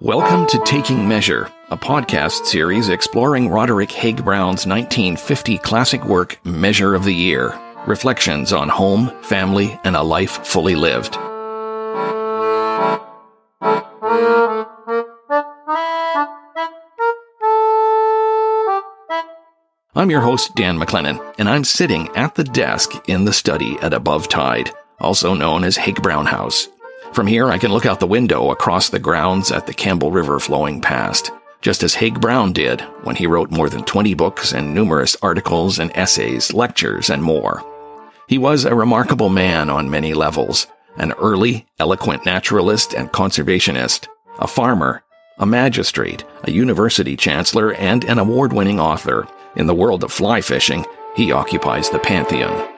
Welcome to Taking Measure, a podcast series exploring Roderick Haig Brown's 1950 classic work, Measure of the Year Reflections on Home, Family, and a Life Fully Lived. I'm your host, Dan McLennan, and I'm sitting at the desk in the study at Above Tide, also known as Haig Brown House. From here, I can look out the window across the grounds at the Campbell River flowing past, just as Haig Brown did when he wrote more than 20 books and numerous articles and essays, lectures, and more. He was a remarkable man on many levels, an early, eloquent naturalist and conservationist, a farmer, a magistrate, a university chancellor, and an award-winning author. In the world of fly fishing, he occupies the pantheon.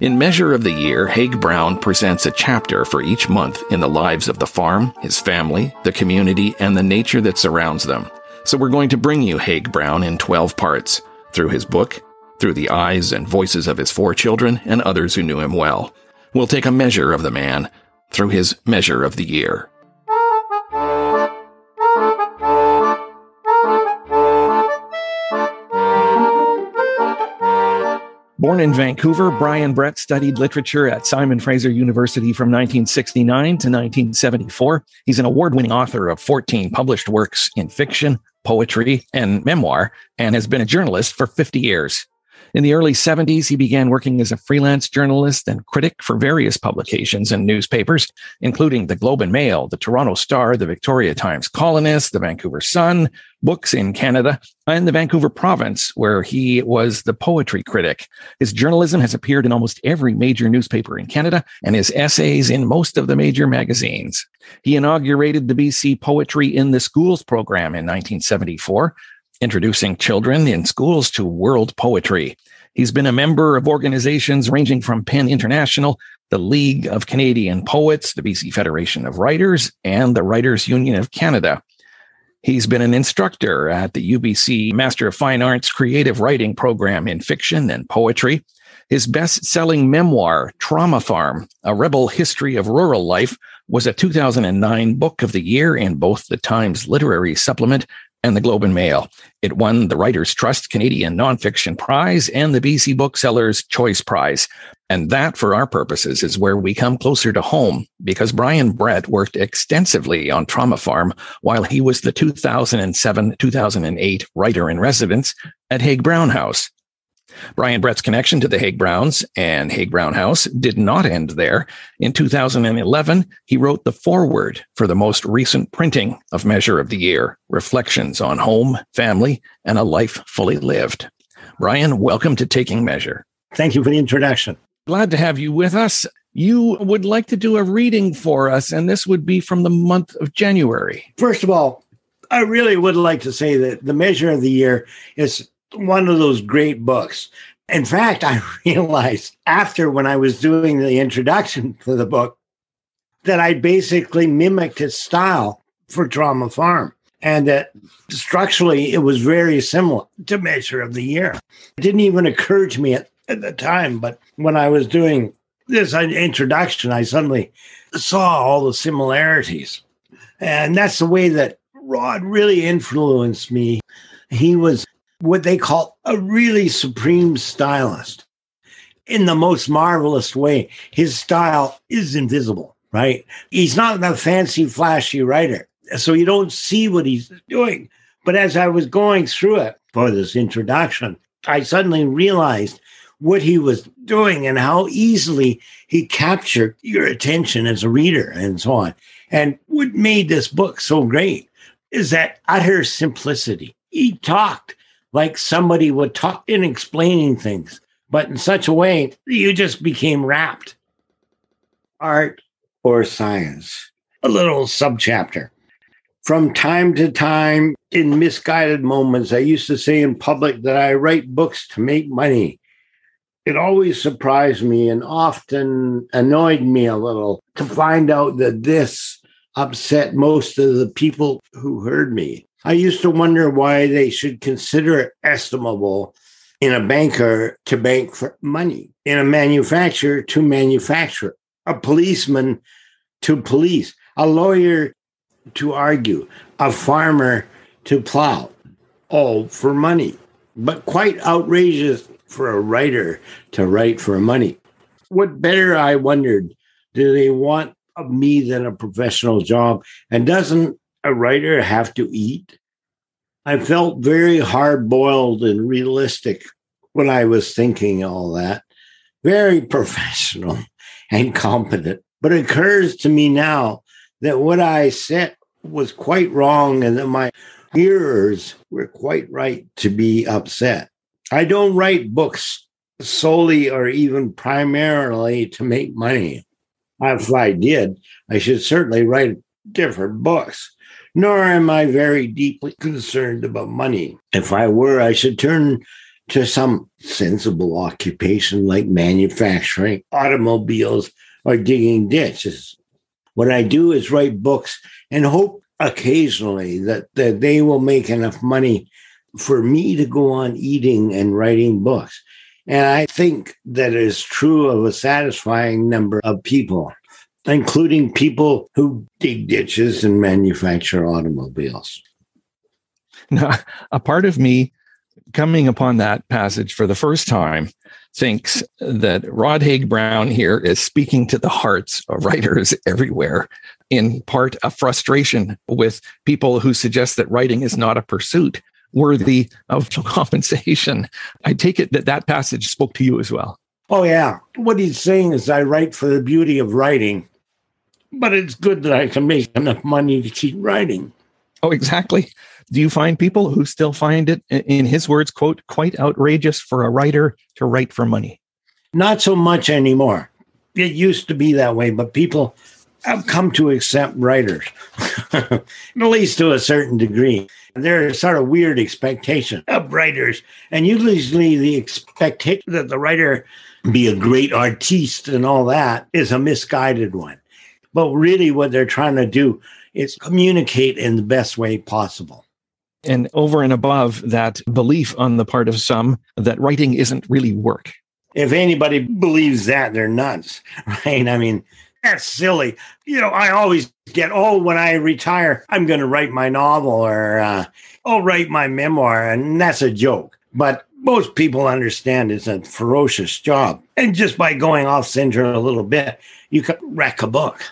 In Measure of the Year, Haig Brown presents a chapter for each month in the lives of the farm, his family, the community, and the nature that surrounds them. So we're going to bring you Haig Brown in 12 parts through his book, through the eyes and voices of his four children and others who knew him well. We'll take a measure of the man through his Measure of the Year. Born in Vancouver, Brian Brett studied literature at Simon Fraser University from 1969 to 1974. He's an award winning author of 14 published works in fiction, poetry, and memoir, and has been a journalist for 50 years. In the early 70s, he began working as a freelance journalist and critic for various publications and newspapers, including the Globe and Mail, the Toronto Star, the Victoria Times Colonist, the Vancouver Sun, Books in Canada, and the Vancouver Province, where he was the poetry critic. His journalism has appeared in almost every major newspaper in Canada and his essays in most of the major magazines. He inaugurated the BC Poetry in the Schools program in 1974 introducing children in schools to world poetry. He's been a member of organizations ranging from PEN International, the League of Canadian Poets, the BC Federation of Writers, and the Writers Union of Canada. He's been an instructor at the UBC Master of Fine Arts Creative Writing program in fiction and poetry. His best selling memoir, Trauma Farm A Rebel History of Rural Life, was a 2009 Book of the Year in both the Times Literary Supplement and the Globe and Mail. It won the Writers Trust Canadian Nonfiction Prize and the BC Booksellers Choice Prize. And that, for our purposes, is where we come closer to home because Brian Brett worked extensively on Trauma Farm while he was the 2007 2008 writer in residence at Haig Brown House. Brian Brett's connection to the Haig Browns and Haig Brown House did not end there. In 2011, he wrote the foreword for the most recent printing of Measure of the Year Reflections on Home, Family, and a Life Fully Lived. Brian, welcome to Taking Measure. Thank you for the introduction. Glad to have you with us. You would like to do a reading for us, and this would be from the month of January. First of all, I really would like to say that the measure of the year is one of those great books. In fact, I realized after when I was doing the introduction to the book that I basically mimicked his style for Trauma Farm and that structurally it was very similar to Measure of the Year. It didn't even occur to me at, at the time, but when I was doing this uh, introduction, I suddenly saw all the similarities. And that's the way that Rod really influenced me. He was what they call a really supreme stylist in the most marvelous way. His style is invisible, right? He's not a fancy, flashy writer. So you don't see what he's doing. But as I was going through it for this introduction, I suddenly realized what he was doing and how easily he captured your attention as a reader and so on. And what made this book so great is that utter simplicity. He talked like somebody would talk in explaining things, but in such a way you just became wrapped. Art or science, a little subchapter. From time to time, in misguided moments, I used to say in public that I write books to make money. It always surprised me and often annoyed me a little to find out that this upset most of the people who heard me. I used to wonder why they should consider it estimable in a banker to bank for money, in a manufacturer to manufacture. a policeman to police, a lawyer to argue, a farmer to plow, all for money, but quite outrageous for a writer to write for money. What better, I wondered, do they want of me than a professional job? And doesn't a writer have to eat? I felt very hard boiled and realistic when I was thinking all that, very professional and competent. But it occurs to me now that what I said was quite wrong and that my hearers were quite right to be upset. I don't write books solely or even primarily to make money. If I did, I should certainly write different books. Nor am I very deeply concerned about money. If I were, I should turn to some sensible occupation like manufacturing automobiles or digging ditches. What I do is write books and hope occasionally that, that they will make enough money for me to go on eating and writing books. And I think that is true of a satisfying number of people, including people who dig ditches and manufacture automobiles. Now, a part of me coming upon that passage for the first time thinks that Rod Haig Brown here is speaking to the hearts of writers everywhere, in part a frustration with people who suggest that writing is not a pursuit worthy of compensation. I take it that that passage spoke to you as well. Oh, yeah. What he's saying is, I write for the beauty of writing, but it's good that I can make enough money to keep writing. Oh, exactly. Do you find people who still find it, in his words, quote, quite outrageous for a writer to write for money? Not so much anymore. It used to be that way, but people have come to accept writers, at least to a certain degree. There's sort of weird expectation of writers, and usually the expectation that the writer be a great artiste and all that is a misguided one. But really, what they're trying to do is communicate in the best way possible. And over and above that belief on the part of some that writing isn't really work. If anybody believes that, they're nuts, right? I mean, that's silly. You know, I always get, oh, when I retire, I'm going to write my novel or uh, I'll write my memoir. And that's a joke. But most people understand it's a ferocious job. And just by going off center a little bit, you could wreck a book.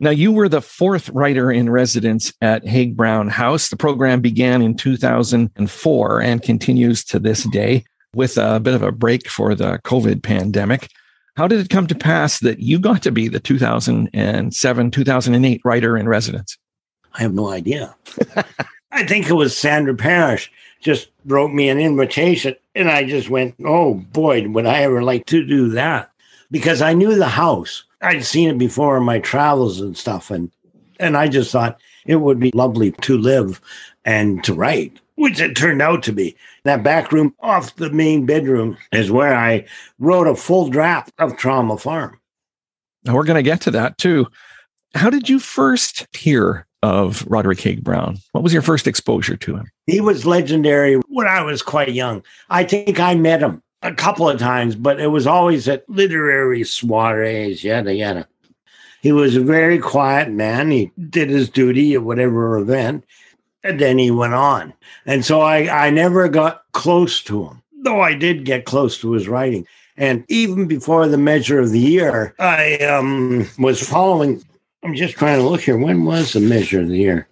Now, you were the fourth writer in residence at Haig Brown House. The program began in 2004 and continues to this day with a bit of a break for the COVID pandemic. How did it come to pass that you got to be the 2007 2008 writer in residence? I have no idea. I think it was Sandra Parrish just wrote me an invitation, and I just went, "Oh boy, would I ever like to do that?" Because I knew the house. I'd seen it before in my travels and stuff, and and I just thought it would be lovely to live and to write which it turned out to be. That back room off the main bedroom is where I wrote a full draft of Trauma Farm. Now we're going to get to that too. How did you first hear of Roderick Haig Brown? What was your first exposure to him? He was legendary when I was quite young. I think I met him a couple of times, but it was always at literary soirees, yada, yada. He was a very quiet man. He did his duty at whatever event. And then he went on. And so I, I never got close to him, though I did get close to his writing. And even before the measure of the year, I um, was following. I'm just trying to look here. When was the measure of the year?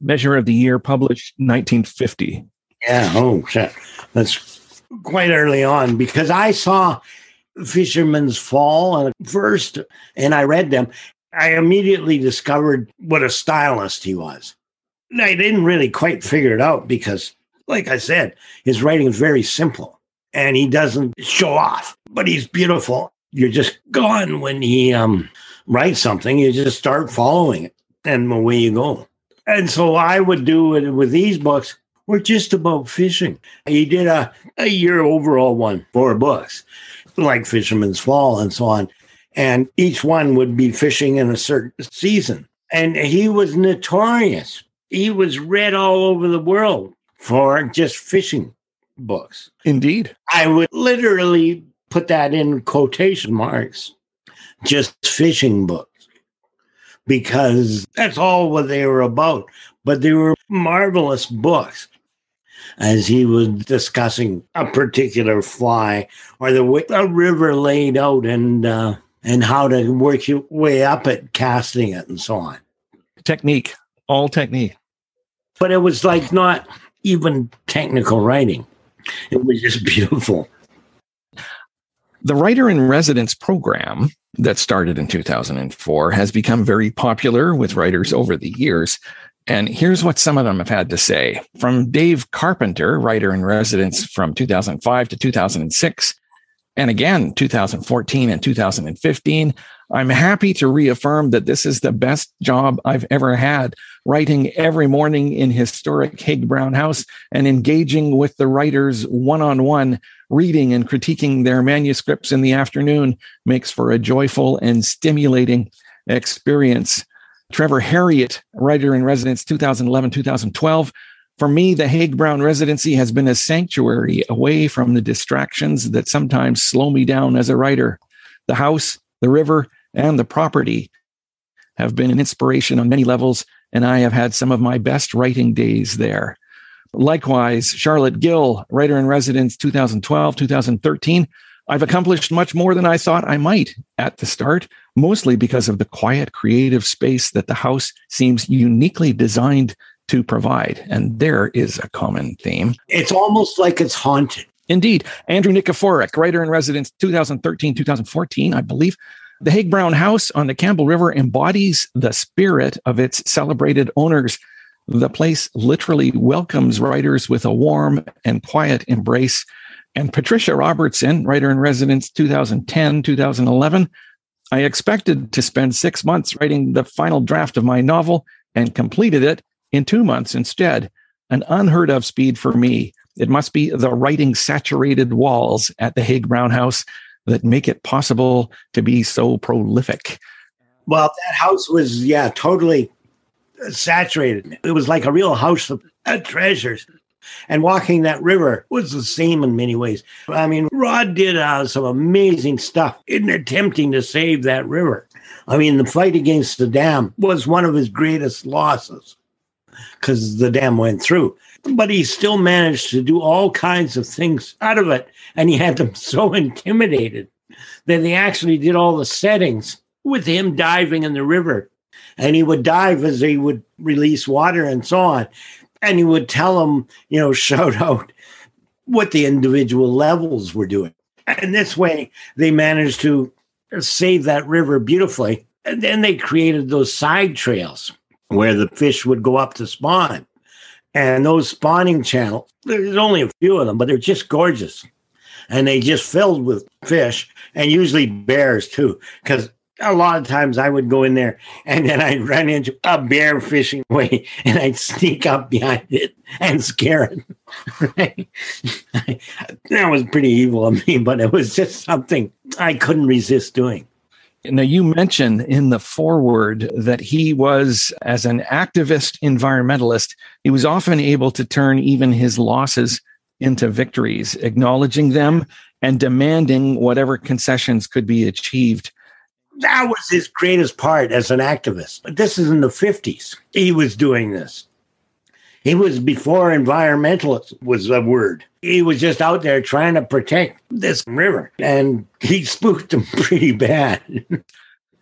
Measure of the year published 1950. Yeah. Oh, shit. That's quite early on because I saw Fisherman's Fall first and I read them. I immediately discovered what a stylist he was. I didn't really quite figure it out because, like I said, his writing is very simple and he doesn't show off, but he's beautiful. You're just gone when he um, writes something, you just start following it and away you go. And so I would do it with these books. We're just about fishing. He did a, a year overall one, four books, like Fisherman's Fall and so on. And each one would be fishing in a certain season. And he was notorious he was read all over the world for just fishing books. Indeed. I would literally put that in quotation marks just fishing books because that's all what they were about. But they were marvelous books as he was discussing a particular fly or the way a river laid out and uh, and how to work your way up at casting it and so on. Technique, all technique. But it was like not even technical writing. It was just beautiful. The writer in residence program that started in 2004 has become very popular with writers over the years. And here's what some of them have had to say. From Dave Carpenter, writer in residence from 2005 to 2006, and again 2014 and 2015, I'm happy to reaffirm that this is the best job I've ever had, writing every morning in historic Haig Brown House and engaging with the writers one on one, reading and critiquing their manuscripts in the afternoon makes for a joyful and stimulating experience. Trevor Herriot, writer in residence 2011 2012. For me, the Haig Brown residency has been a sanctuary away from the distractions that sometimes slow me down as a writer. The house, the river, and the property have been an inspiration on many levels, and I have had some of my best writing days there. Likewise, Charlotte Gill, writer in residence 2012, 2013. I've accomplished much more than I thought I might at the start, mostly because of the quiet, creative space that the house seems uniquely designed to provide. And there is a common theme. It's almost like it's haunted. Indeed. Andrew Nikiforuk, writer in residence 2013, 2014, I believe. The Haig Brown House on the Campbell River embodies the spirit of its celebrated owners. The place literally welcomes writers with a warm and quiet embrace. And Patricia Robertson, writer in residence 2010, 2011. I expected to spend six months writing the final draft of my novel and completed it in two months instead. An unheard of speed for me. It must be the writing saturated walls at the Haig Brown House that make it possible to be so prolific. Well, that house was, yeah, totally saturated. It was like a real house of treasures. And walking that river was the same in many ways. I mean, Rod did uh, some amazing stuff in attempting to save that river. I mean, the fight against the dam was one of his greatest losses because the dam went through. But he still managed to do all kinds of things out of it. And he had them so intimidated that they actually did all the settings with him diving in the river. And he would dive as he would release water and so on. And he would tell them, you know, shout out what the individual levels were doing. And this way, they managed to save that river beautifully. And then they created those side trails where the fish would go up to spawn. And those spawning channels, there's only a few of them, but they're just gorgeous. And they just filled with fish and usually bears too. Because a lot of times I would go in there and then I'd run into a bear fishing way and I'd sneak up behind it and scare it. that was pretty evil of me, but it was just something I couldn't resist doing. Now, you mentioned in the foreword that he was, as an activist environmentalist, he was often able to turn even his losses into victories, acknowledging them and demanding whatever concessions could be achieved. That was his greatest part as an activist. But this is in the 50s. He was doing this. He was before environmentalist was a word. He was just out there trying to protect this river, and he spooked him pretty bad.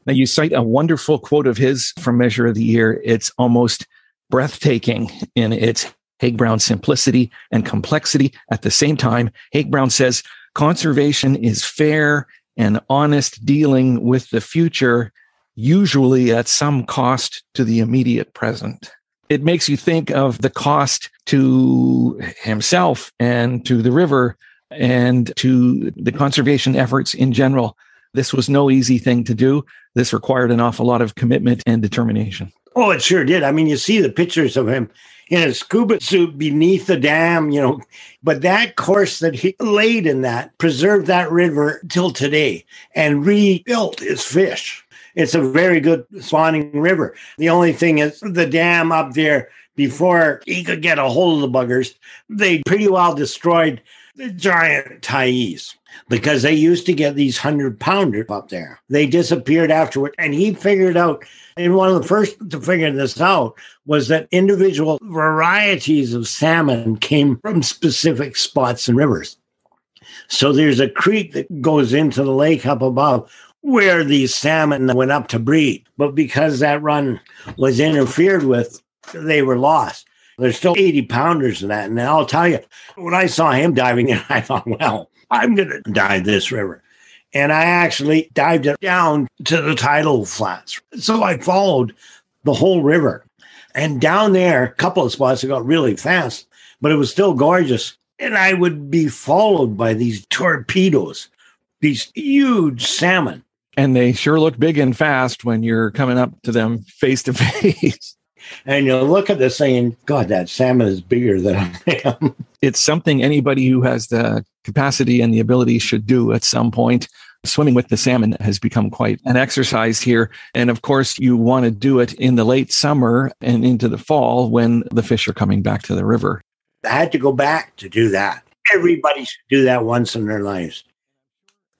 now, you cite a wonderful quote of his from Measure of the Year. It's almost breathtaking in its Haig Brown simplicity and complexity at the same time. Haig Brown says conservation is fair and honest dealing with the future, usually at some cost to the immediate present it makes you think of the cost to himself and to the river and to the conservation efforts in general. This was no easy thing to do. This required an awful lot of commitment and determination. Oh, it sure did. I mean, you see the pictures of him in a scuba suit beneath the dam, you know, but that course that he laid in that preserved that river till today and rebuilt his fish. It's a very good spawning river. The only thing is the dam up there before he could get a hold of the buggers, they pretty well destroyed the giant tyees. because they used to get these hundred pounder up there. They disappeared afterward. And he figured out, and one of the first to figure this out was that individual varieties of salmon came from specific spots and rivers. So there's a creek that goes into the lake up above where these salmon went up to breed. But because that run was interfered with, they were lost. There's still 80 pounders in that. And I'll tell you, when I saw him diving in, I thought, well, I'm going to dive this river. And I actually dived it down to the tidal flats. So I followed the whole river. And down there, a couple of spots, it got really fast, but it was still gorgeous. And I would be followed by these torpedoes, these huge salmon. And they sure look big and fast when you're coming up to them face to face. And you look at this saying, God, that salmon is bigger than I am. It's something anybody who has the capacity and the ability should do at some point. Swimming with the salmon has become quite an exercise here. And of course, you want to do it in the late summer and into the fall when the fish are coming back to the river. I had to go back to do that. Everybody should do that once in their lives.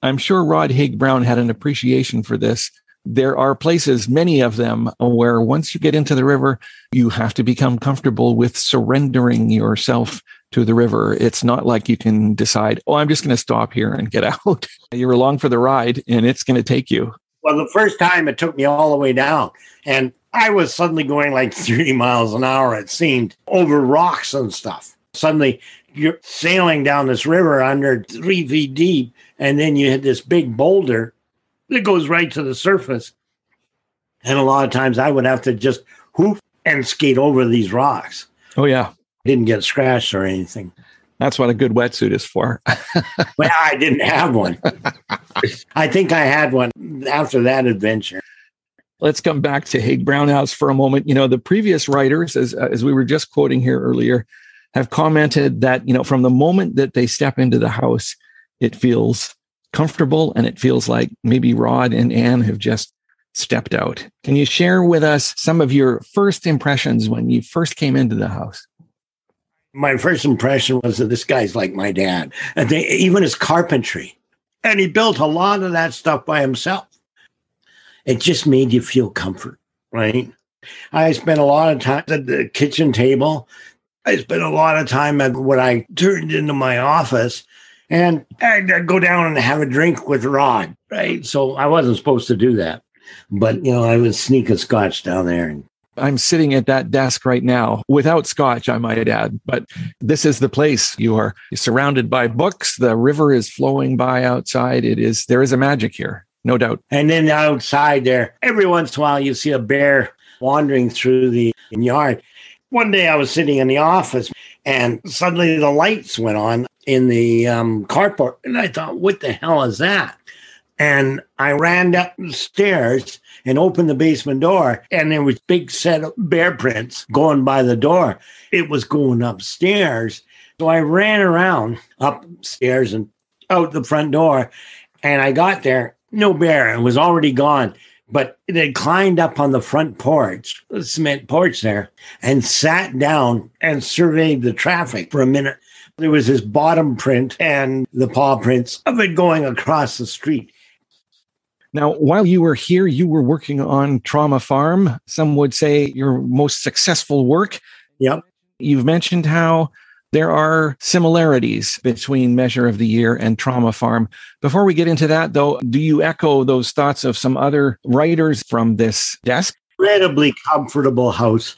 I'm sure Rod Haig Brown had an appreciation for this there are places, many of them, where once you get into the river, you have to become comfortable with surrendering yourself to the river. It's not like you can decide, oh, I'm just going to stop here and get out. You're along for the ride and it's going to take you. Well, the first time it took me all the way down. And I was suddenly going like 30 miles an hour, it seemed, over rocks and stuff. Suddenly you're sailing down this river under three feet deep. And then you hit this big boulder it goes right to the surface. And a lot of times I would have to just hoop and skate over these rocks. Oh, yeah. Didn't get scratched or anything. That's what a good wetsuit is for. well, I didn't have one. I think I had one after that adventure. Let's come back to Haig Brownhouse for a moment. You know, the previous writers, as, as we were just quoting here earlier, have commented that, you know, from the moment that they step into the house, it feels comfortable and it feels like maybe Rod and Anne have just stepped out. Can you share with us some of your first impressions when you first came into the house? My first impression was that this guy's like my dad, and they, even his carpentry. And he built a lot of that stuff by himself. It just made you feel comfort, right? I spent a lot of time at the kitchen table. I spent a lot of time at what I turned into my office and I'd go down and have a drink with Rod, right? So I wasn't supposed to do that. But, you know, I would sneak a scotch down there. And- I'm sitting at that desk right now without scotch, I might add, but this is the place. You are surrounded by books. The river is flowing by outside. It is, there is a magic here, no doubt. And then outside there, every once in a while, you see a bear wandering through the yard. One day I was sitting in the office and suddenly the lights went on in the um, carport. And I thought, what the hell is that? And I ran up the stairs and opened the basement door, and there was big set of bear prints going by the door. It was going upstairs. So I ran around upstairs and out the front door, and I got there. No bear. It was already gone but it had climbed up on the front porch, the cement porch there, and sat down and surveyed the traffic for a minute. There was his bottom print and the paw prints of it going across the street. Now, while you were here, you were working on Trauma Farm. Some would say your most successful work. Yep. You've mentioned how there are similarities between Measure of the Year and Trauma Farm. Before we get into that, though, do you echo those thoughts of some other writers from this desk? Incredibly comfortable house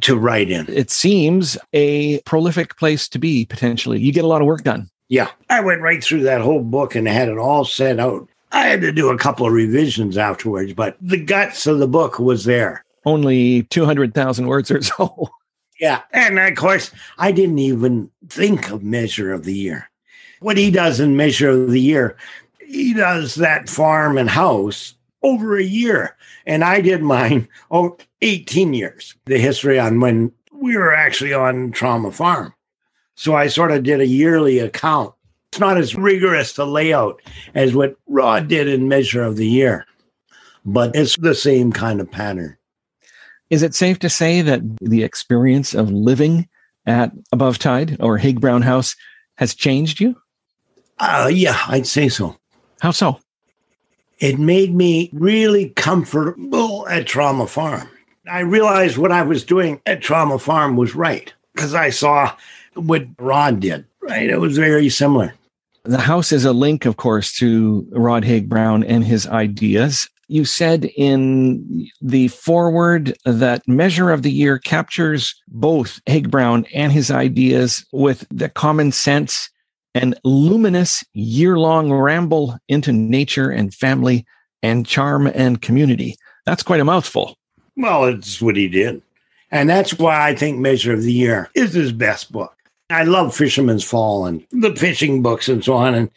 to write in. It seems a prolific place to be potentially. You get a lot of work done. Yeah. I went right through that whole book and had it all set out. I had to do a couple of revisions afterwards, but the guts of the book was there. Only 200,000 words or so. Yeah. And of course, I didn't even think of Measure of the Year. What he does in Measure of the Year, he does that farm and house over a year. And I did mine oh, 18 years, the history on when we were actually on Trauma Farm. So I sort of did a yearly account. It's not as rigorous a layout as what Rod did in Measure of the Year, but it's the same kind of pattern. Is it safe to say that the experience of living at Above Tide or Haig Brown House has changed you? Uh, yeah, I'd say so. How so? It made me really comfortable at Trauma Farm. I realized what I was doing at Trauma Farm was right because I saw what Rod did, right? It was very similar. The house is a link, of course, to Rod Haig Brown and his ideas. You said in the foreword that Measure of the Year captures both Haig Brown and his ideas with the common sense and luminous year long ramble into nature and family and charm and community. That's quite a mouthful. Well, it's what he did. And that's why I think Measure of the Year is his best book. I love Fisherman's Fall and the fishing books and so on. And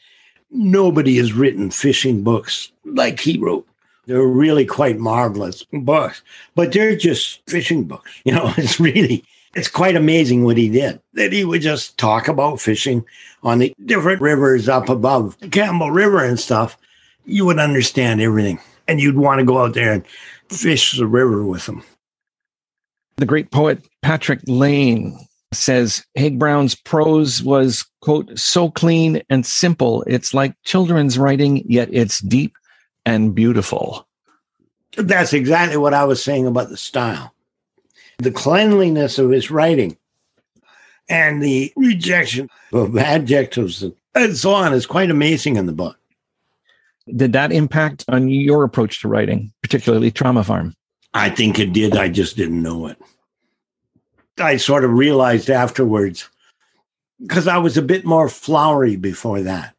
nobody has written fishing books like he wrote. They're really quite marvelous books, but they're just fishing books. You know, it's really, it's quite amazing what he did. That he would just talk about fishing on the different rivers up above the Campbell River and stuff. You would understand everything and you'd want to go out there and fish the river with him. The great poet Patrick Lane says Haig Brown's prose was, quote, so clean and simple. It's like children's writing, yet it's deep and beautiful. That's exactly what I was saying about the style. The cleanliness of his writing and the rejection of adjectives and so on is quite amazing in the book. Did that impact on your approach to writing, particularly Trauma Farm? I think it did. I just didn't know it. I sort of realized afterwards because I was a bit more flowery before that.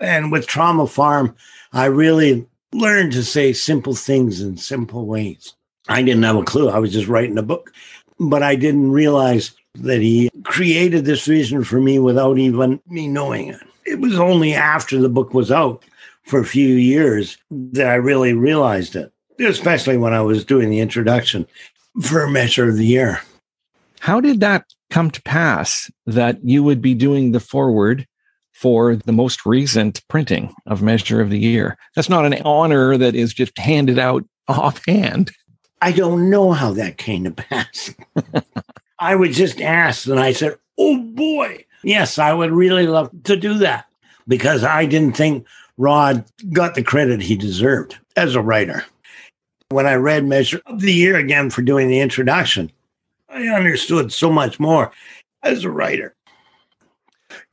And with Trauma Farm, I really learned to say simple things in simple ways. I didn't have a clue. I was just writing a book, but I didn't realize that he created this vision for me without even me knowing it. It was only after the book was out for a few years that I really realized it, especially when I was doing the introduction for Measure of the Year. How did that come to pass that you would be doing the forward for the most recent printing of Measure of the Year? That's not an honor that is just handed out offhand. I don't know how that came to pass. I was just asked, and I said, Oh boy, yes, I would really love to do that because I didn't think Rod got the credit he deserved as a writer. When I read Measure of the Year again for doing the introduction, I understood so much more as a writer.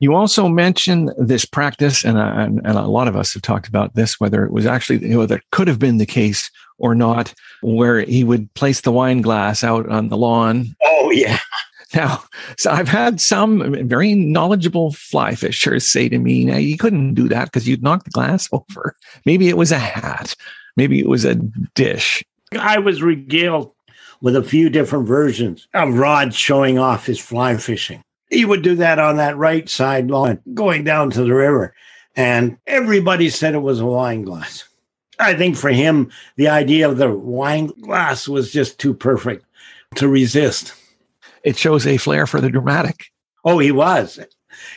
You also mentioned this practice, and, uh, and, and, a lot of us have talked about this, whether it was actually, you know, that could have been the case or not, where he would place the wine glass out on the lawn. Oh, yeah. Now, so I've had some very knowledgeable fly fishers say to me, now you couldn't do that because you'd knock the glass over. Maybe it was a hat. Maybe it was a dish. I was regaled with a few different versions of Rod showing off his fly fishing. He would do that on that right side lawn going down to the river. And everybody said it was a wine glass. I think for him, the idea of the wine glass was just too perfect to resist. It shows a flair for the dramatic. Oh, he was.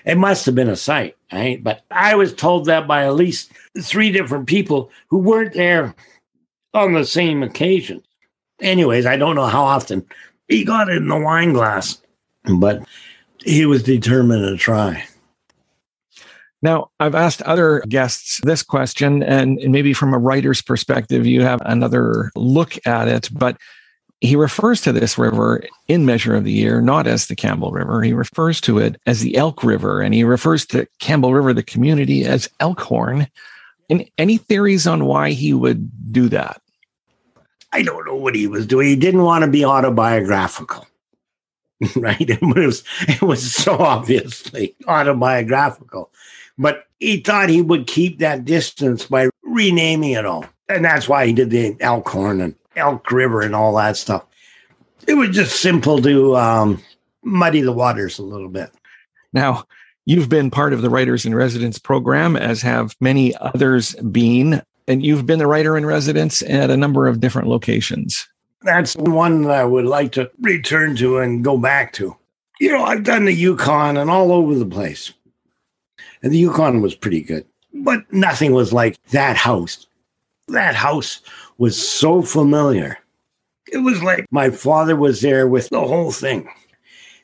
It must have been a sight, right? But I was told that by at least three different people who weren't there on the same occasion. Anyways, I don't know how often he got it in the wine glass, but he was determined to try. Now, I've asked other guests this question, and maybe from a writer's perspective, you have another look at it, but he refers to this river in Measure of the Year not as the Campbell River. He refers to it as the Elk River, and he refers to Campbell River, the community, as Elkhorn. And any theories on why he would do that? I don't know what he was doing. He didn't want to be autobiographical. right? It was it was so obviously autobiographical, but he thought he would keep that distance by renaming it all, and that's why he did the Elkhorn and Elk River and all that stuff. It was just simple to um, muddy the waters a little bit. Now, you've been part of the Writers in Residence program, as have many others been, and you've been the writer in residence at a number of different locations that's one that I would like to return to and go back to. You know, I've done the Yukon and all over the place. And the Yukon was pretty good, but nothing was like that house. That house was so familiar. It was like my father was there with the whole thing.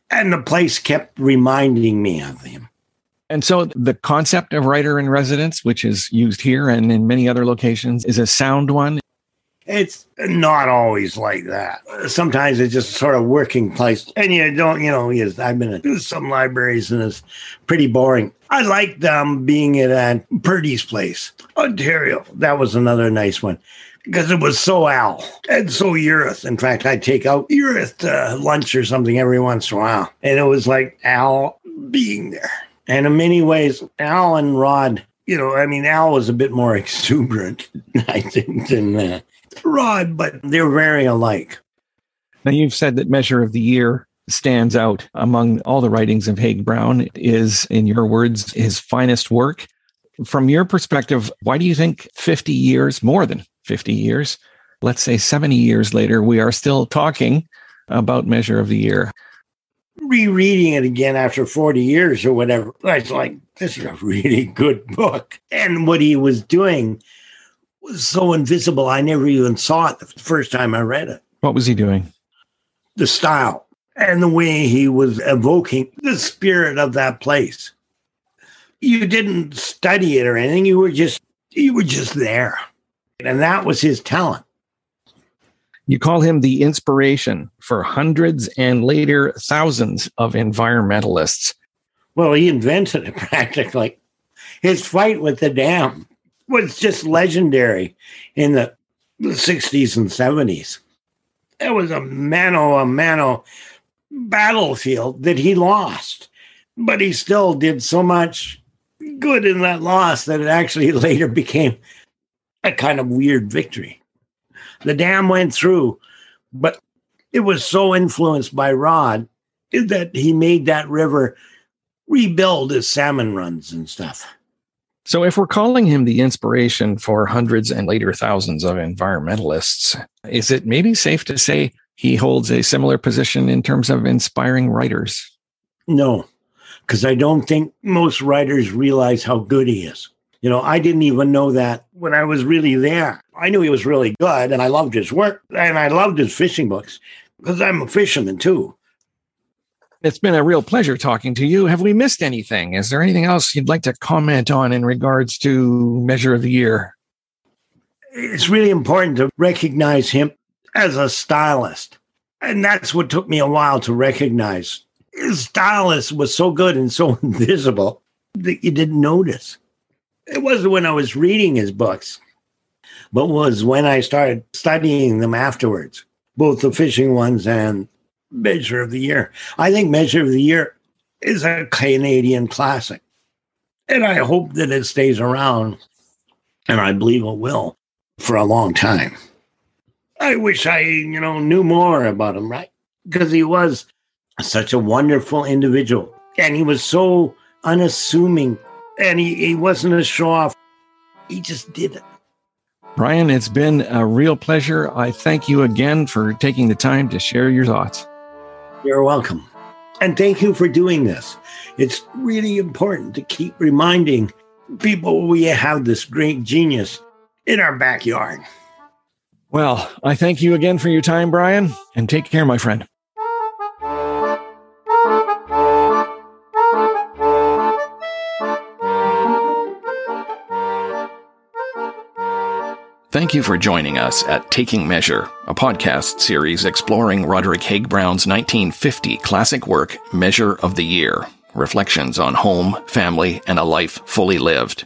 And the place kept reminding me of him. And so the concept of writer in residence, which is used here and in many other locations, is a sound one. It's not always like that. Sometimes it's just sort of working place. And you don't, you know, yes, I've been in some libraries and it's pretty boring. I liked um, being at uh, Purdy's place, Ontario. That was another nice one because it was so Al and so Eurithe. In fact, I'd take out Eurithe to lunch or something every once in a while. And it was like Al being there. And in many ways, Al and Rod, you know, I mean, Al was a bit more exuberant, I think, than uh, Rod, but they're very alike. Now, you've said that Measure of the Year stands out among all the writings of Haig Brown. Is, in your words, his finest work. From your perspective, why do you think 50 years, more than 50 years, let's say 70 years later, we are still talking about Measure of the Year? Rereading it again after 40 years or whatever, I was like, this is a really good book. And what he was doing was so invisible, I never even saw it the first time I read it. What was he doing? The style and the way he was evoking the spirit of that place. You didn't study it or anything, you were just you were just there. And that was his talent. You call him the inspiration for hundreds and later thousands of environmentalists. Well, he invented it practically. His fight with the dam was just legendary in the, the 60s and 70s. It was a mano a mano battlefield that he lost, but he still did so much good in that loss that it actually later became a kind of weird victory. The dam went through, but it was so influenced by Rod that he made that river rebuild his salmon runs and stuff. So, if we're calling him the inspiration for hundreds and later thousands of environmentalists, is it maybe safe to say he holds a similar position in terms of inspiring writers? No, because I don't think most writers realize how good he is. You know, I didn't even know that when I was really there. I knew he was really good and I loved his work and I loved his fishing books because I'm a fisherman too. It's been a real pleasure talking to you. Have we missed anything? Is there anything else you'd like to comment on in regards to Measure of the Year? It's really important to recognize him as a stylist. And that's what took me a while to recognize. His stylist was so good and so invisible that you didn't notice. It wasn't when I was reading his books, but was when I started studying them afterwards, both the fishing ones and Measure of the Year. I think Measure of the Year is a Canadian classic. And I hope that it stays around, and I believe it will for a long time. I wish I, you know, knew more about him, right? Because he was such a wonderful individual. And he was so unassuming and he, he wasn't a show off. He just did it. Brian, it's been a real pleasure. I thank you again for taking the time to share your thoughts. You're welcome. And thank you for doing this. It's really important to keep reminding people we have this great genius in our backyard. Well, I thank you again for your time, Brian, and take care, my friend. Thank you for joining us at Taking Measure, a podcast series exploring Roderick Haig Brown's 1950 classic work, Measure of the Year Reflections on Home, Family, and a Life Fully Lived.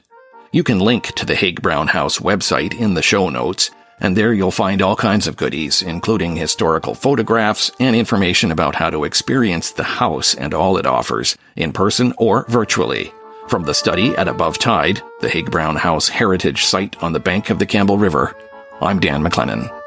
You can link to the Haig Brown House website in the show notes, and there you'll find all kinds of goodies, including historical photographs and information about how to experience the house and all it offers, in person or virtually. From the study at Above Tide, the Haig Brown House heritage site on the bank of the Campbell River, I'm Dan McLennan.